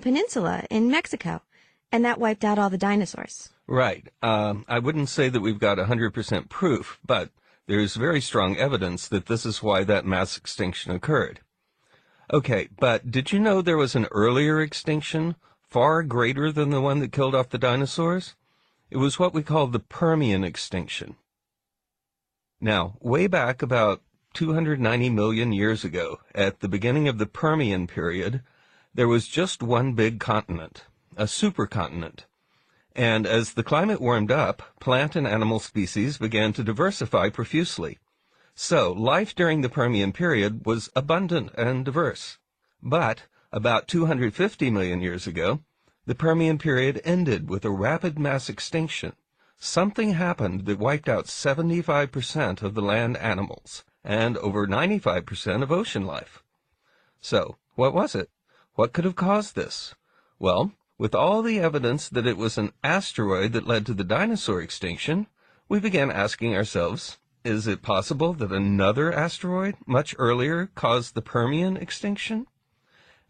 Peninsula in Mexico, and that wiped out all the dinosaurs. Right. Um, I wouldn't say that we've got 100% proof, but there's very strong evidence that this is why that mass extinction occurred. Okay, but did you know there was an earlier extinction, far greater than the one that killed off the dinosaurs? It was what we call the Permian extinction. Now, way back about 290 million years ago, at the beginning of the Permian period, there was just one big continent, a supercontinent. And as the climate warmed up, plant and animal species began to diversify profusely. So, life during the Permian period was abundant and diverse. But, about 250 million years ago, the Permian period ended with a rapid mass extinction. Something happened that wiped out 75% of the land animals and over 95% of ocean life. So, what was it? What could have caused this? Well, with all the evidence that it was an asteroid that led to the dinosaur extinction, we began asking ourselves, is it possible that another asteroid, much earlier, caused the Permian extinction?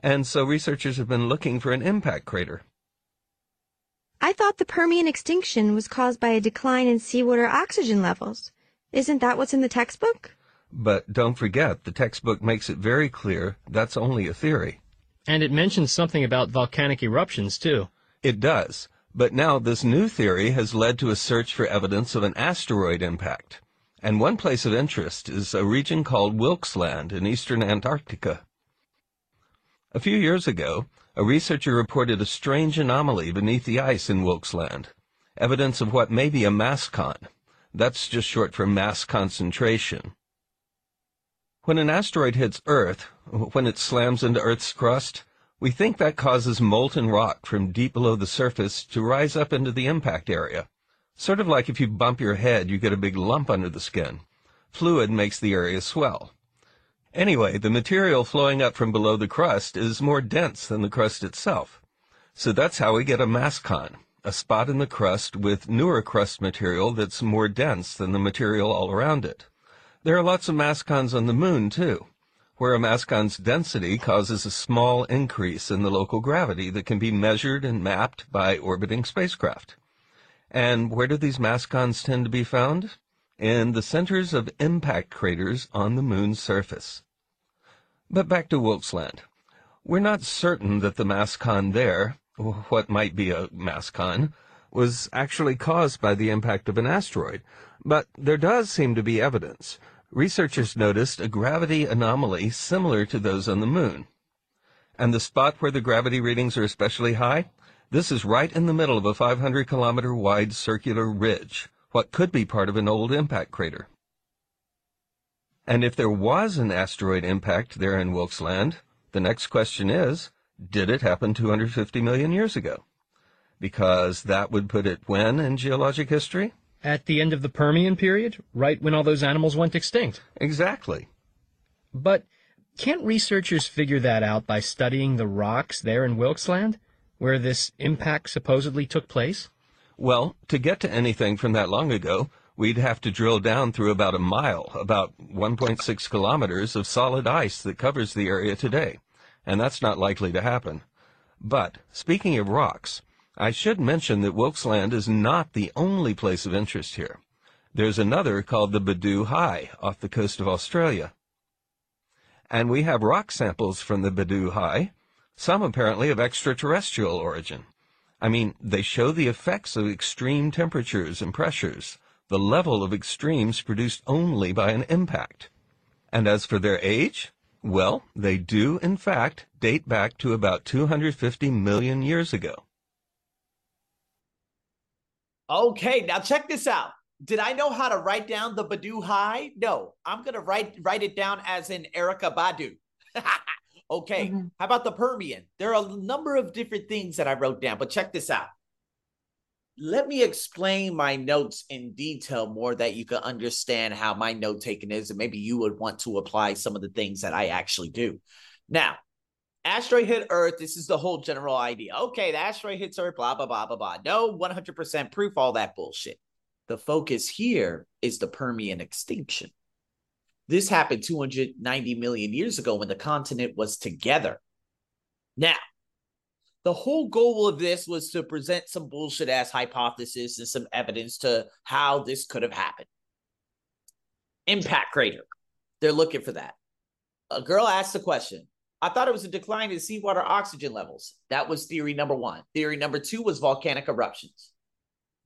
And so researchers have been looking for an impact crater. I thought the Permian extinction was caused by a decline in seawater oxygen levels. Isn't that what's in the textbook? But don't forget, the textbook makes it very clear that's only a theory. And it mentions something about volcanic eruptions, too. It does. But now this new theory has led to a search for evidence of an asteroid impact. And one place of interest is a region called Wilkes Land in eastern Antarctica. A few years ago, a researcher reported a strange anomaly beneath the ice in Wilkes Land, evidence of what may be a mascon. That's just short for mass concentration. When an asteroid hits Earth, when it slams into Earth's crust, we think that causes molten rock from deep below the surface to rise up into the impact area. Sort of like if you bump your head, you get a big lump under the skin. Fluid makes the area swell. Anyway, the material flowing up from below the crust is more dense than the crust itself. So that's how we get a mascon, a spot in the crust with newer crust material that's more dense than the material all around it. There are lots of mascons on the moon, too, where a mascon's density causes a small increase in the local gravity that can be measured and mapped by orbiting spacecraft. And where do these mascons tend to be found? In the centers of impact craters on the moon's surface. But back to Wilkes Land. We're not certain that the mascon there, what might be a mascon, was actually caused by the impact of an asteroid, but there does seem to be evidence researchers noticed a gravity anomaly similar to those on the moon. And the spot where the gravity readings are especially high? This is right in the middle of a 500 kilometer wide circular ridge, what could be part of an old impact crater. And if there was an asteroid impact there in Wilkes Land, the next question is, did it happen 250 million years ago? Because that would put it when in geologic history? At the end of the Permian period, right when all those animals went extinct. Exactly. But can't researchers figure that out by studying the rocks there in Wilkes Land, where this impact supposedly took place? Well, to get to anything from that long ago, we'd have to drill down through about a mile, about 1.6 kilometers of solid ice that covers the area today. And that's not likely to happen. But, speaking of rocks, I should mention that Wilkes Land is not the only place of interest here. There's another called the Bedout High off the coast of Australia. And we have rock samples from the Bedout High, some apparently of extraterrestrial origin. I mean, they show the effects of extreme temperatures and pressures, the level of extremes produced only by an impact. And as for their age, well, they do, in fact, date back to about 250 million years ago. Okay, now check this out. Did I know how to write down the Badu High? No, I'm gonna write write it down as in Erykah Badu. okay, mm-hmm. how about the Permian? There are a number of different things that I wrote down, but check this out. Let me explain my notes in detail more that you can understand how my note taking is, and maybe you would want to apply some of the things that I actually do. Now, asteroid hit Earth. This is the whole general idea. Okay, the asteroid hits Earth, blah, blah, blah, blah, blah. No 100% proof, all that bullshit. The focus here is the Permian extinction. This happened 290 million years ago when the continent was together. Now, The whole goal of this was to present some bullshit ass hypothesis and some evidence to how this could have happened. Impact crater. They're looking for that. A girl asked the question. I thought it was a decline in seawater oxygen levels. That was theory number one. Theory number two was volcanic eruptions.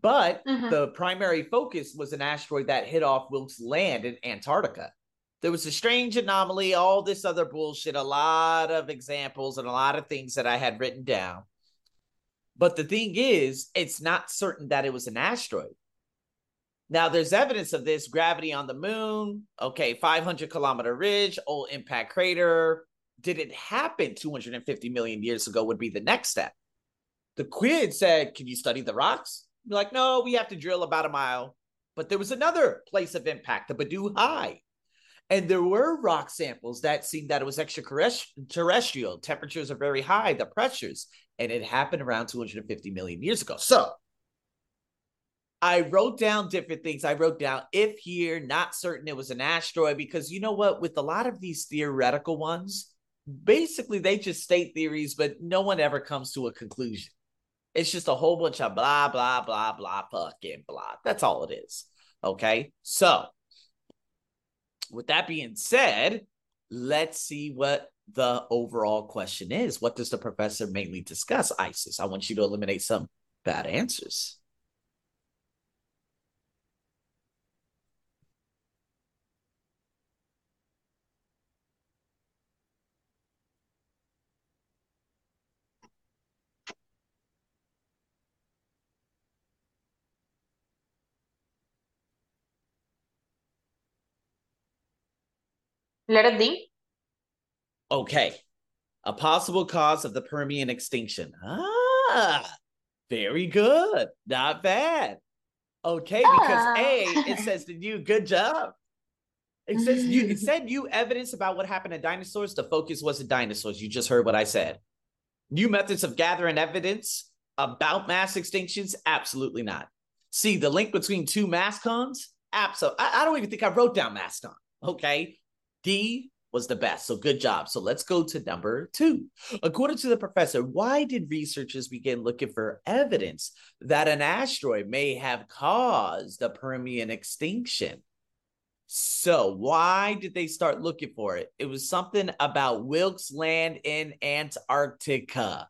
But Mhm. the primary focus was an asteroid that hit off Wilkes Land in Antarctica. There was a strange anomaly, all this other bullshit, a lot of examples and a lot of things that I had written down. But the thing is, it's not certain that it was an asteroid. Now, there's evidence of this gravity on the moon. Okay, 500 kilometer ridge, old impact crater. Did it happen 250 million years ago? Would be the next step. The quid said, Can you study the rocks? You're like, No, we have to drill about a mile. But there was another place of impact, the Badu High. And there were rock samples that seemed that it was extraterrestrial. Temperatures are very high, the pressures, and it happened around 250 million years ago. So I wrote down different things. I wrote down if here, not certain it was an asteroid, because you know what? With a lot of these theoretical ones, basically they just state theories, but no one ever comes to a conclusion. It's just a whole bunch of blah, blah, blah, blah, fucking blah. That's all it is. Okay. So, with that being said, let's see what the overall question is. What does the professor mainly discuss, Isis? I want you to eliminate some bad answers. Letter D. Okay. A possible cause of the Permian extinction. Ah, very good. Not bad. Okay, because A, it Ah. says to you, good job. It says you it said new evidence about what happened to dinosaurs. The focus wasn't dinosaurs. You just heard what I said. New methods of gathering evidence about mass extinctions? Absolutely not. See the link between two mascons? Absolutely. I, I don't even think I wrote down mascon. Okay. D was the best. So good job. So let's go to number two. According to the professor, why did researchers begin looking for evidence that an asteroid may have caused the Permian extinction? So why did they start looking for it? It was something about Wilkes Land in Antarctica.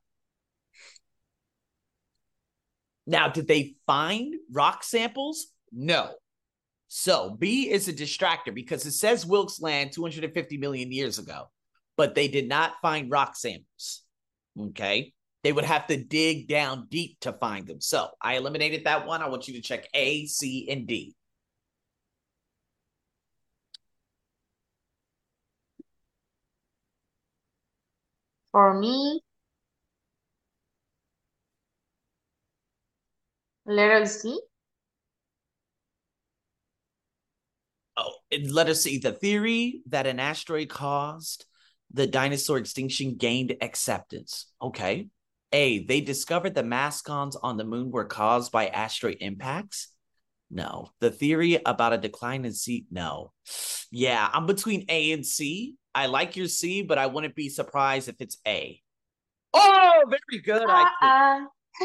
Now, did they find rock samples? No. So B is a distractor because it says Wilkes Land 250 million years ago, but they did not find rock samples. Okay. They would have to dig down deep to find them. So I eliminated that one. I want you to check A, C, and D. For me, letter C. Oh, let us see. The theory that an asteroid caused the dinosaur extinction gained acceptance. Okay. A, they discovered the mascons on the moon were caused by asteroid impacts. No. The theory about a decline in C, no. Yeah, I'm between A and C. I like your C, but I wouldn't be surprised if it's A. Oh, very good. I Ah,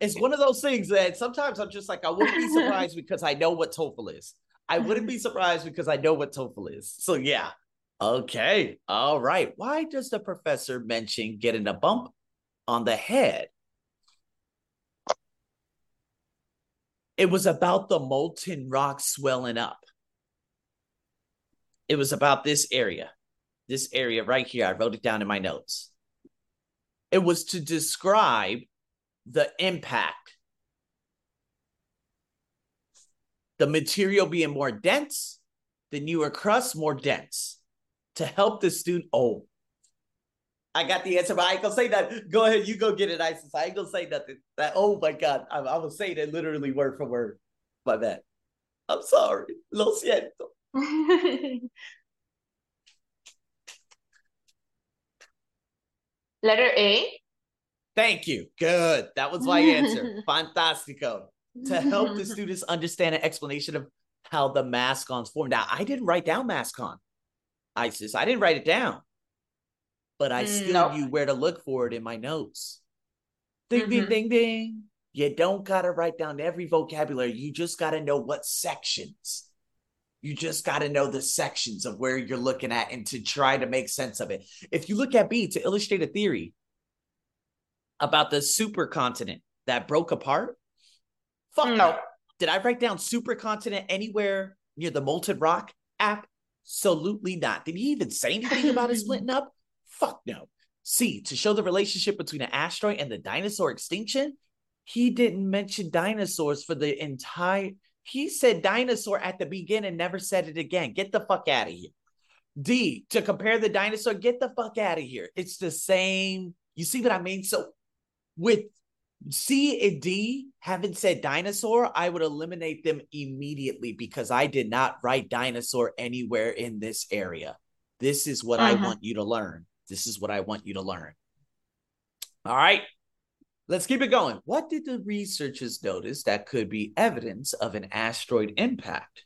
it's one of those things that sometimes I'm just like, I wouldn't be surprised because I know what TOEFL is. I wouldn't be surprised because I know what TOEFL is. So yeah. Okay. All right. Why does the professor mention getting a bump on the head? It was about the molten rock swelling up. It was about this area. This area right here. I wrote it down in my notes. It was to describe the impact. The material being more dense, the newer crust more dense to help the student. Oh, I got the answer, but I ain't gonna say that. Go ahead, you go get it, Isis. I ain't gonna say nothing. That oh my god, I, I was saying it literally word for word. My bad. I'm sorry. Lo siento. letter A. Thank you. Good. That was my answer. Fantastico. To help the students understand an explanation of how the mascons form. Now, I didn't write down mascon, Isis. I didn't write it down, but I Mm, still no. knew where to look for it in my notes. Ding, ding, Mhm. ding, ding. You don't got to write down every vocabulary. You just got to know what sections. You just got to know the sections of where you're looking at and to try to make sense of it. If you look at B to illustrate a theory about the supercontinent that broke apart, fuck No. no. Did I write down supercontinent anywhere near the molten rock? Absolutely not. Did he even say anything about it splitting up? Fuck no. C, to show the relationship between an asteroid and the dinosaur extinction, he didn't mention dinosaurs for the entire. He said dinosaur at the beginning, never said it again. Get the fuck out of here. D, to compare the dinosaur, get the fuck out of here. It's the same. You see what I mean? So with C and D haven't said dinosaur, I would eliminate them immediately because I did not write dinosaur anywhere in this area. This is what I Mhm. want you to learn. This is what I want you to learn. All right. Let's keep it going. What did the researchers notice that could be evidence of an asteroid impact?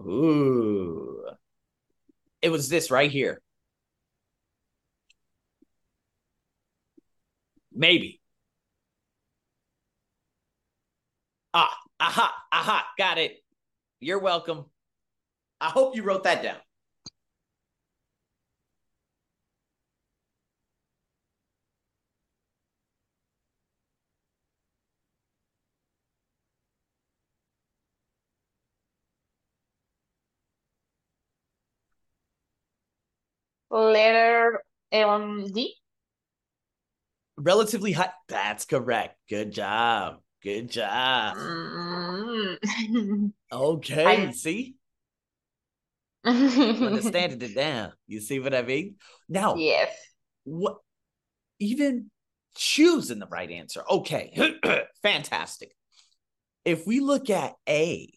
Ooh. It was this right here. Maybe. Ah, aha, aha, got it. You're welcome. I hope you wrote that down. Letter um, D. Relatively high. That's correct. Good job. Good job. Mm. Okay, I- see? Understanding it now. You see what I mean? Now, yes. what even choosing the right answer. Okay, fantastic. If we look at A,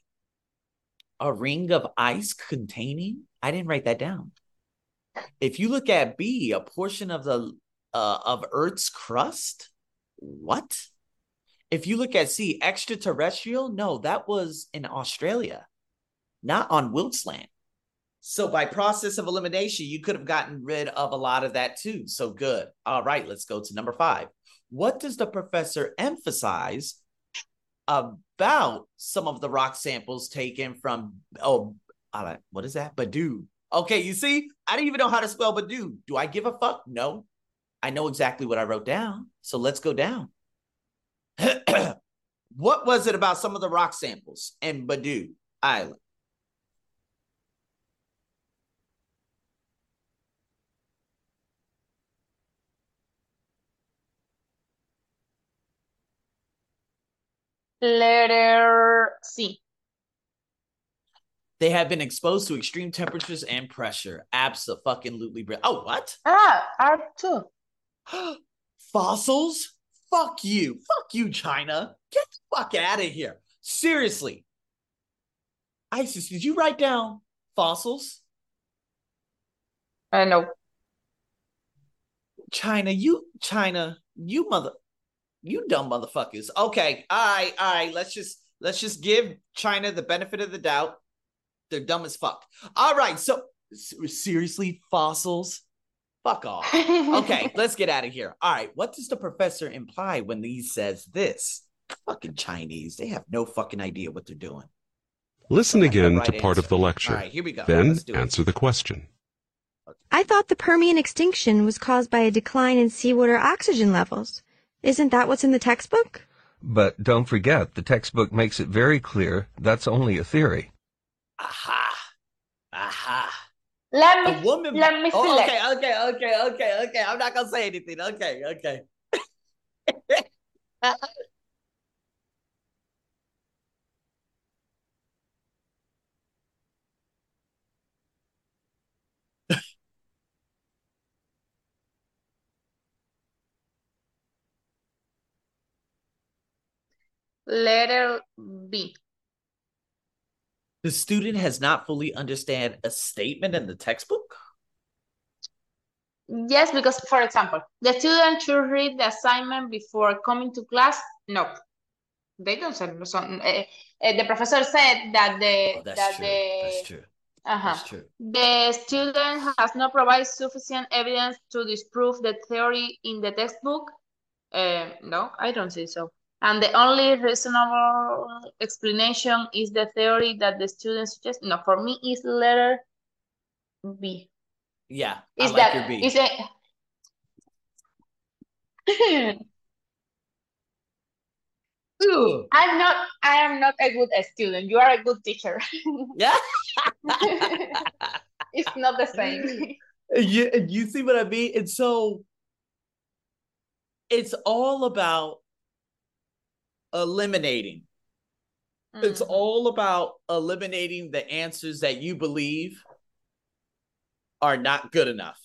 a ring of ice containing, I didn't write that down. If you look at B, a portion of the uh, of Earth's crust, what? If you look at C, extraterrestrial, no, that was in Australia, not on Wilkes land. So by process of elimination, you could have gotten rid of a lot of that too. So good. All right, let's go to number five. What does the professor emphasize about some of the rock samples taken from oh what is that? Badu. Okay, you see, I didn't even know how to spell Badu. Do I give a fuck? No. I know exactly what I wrote down. So let's go down. what was it about some of the rock samples in Badu Island? Letter C. They have been exposed to extreme temperatures and pressure. Absolutely. Oh, what? Ah, R2. Fossils? Fuck you. Fuck you, China. Get the fuck out of here. Seriously. Isis, did you write down fossils? Uh, know. China, you, China, you mother, you dumb motherfuckers. Okay, all right, all right. Let's just let's just give China the benefit of the doubt. They're dumb as fuck. All right, so seriously, fossils. Fuck off. Okay, let's get out of here. All right, what does the professor imply when he says this? Fucking Chinese. They have no fucking idea what they're doing. Listen That's the again right to part of the lecture. right, here we go. Then Let's it. answer the question. I thought the Permian extinction was caused by a decline in seawater oxygen levels. Isn't that what's in the textbook? But don't forget, the textbook makes it very clear that's only a theory. Aha. Aha. Let A me woman. let me Oh, select. okay, okay, okay, okay, okay. I'm not gonna say anything. Okay, okay. Uh, uh. Letter B. The student has not fully understand a statement in the textbook. Yes, because for example, the student should read the assignment before coming to class. No, they don't say. Uh, uh, the professor said that the Oh, that's that true. the That's true. uh-huh. That's true. The student has not provided sufficient evidence to disprove the theory in the textbook. Uh, no, I don't think so. And the only reasonable explanation is the theory that the student suggests. No, for me, is letter B. Yeah, Is like that your B. is it? Ugh. I'm not. I am not a good student. You are a good teacher. Yeah. it's not the same. you, you see what I mean? And so it's all about eliminating. It's Mhm. all about eliminating the answers that you believe are not good enough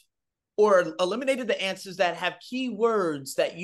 or eliminating the answers that have keywords that you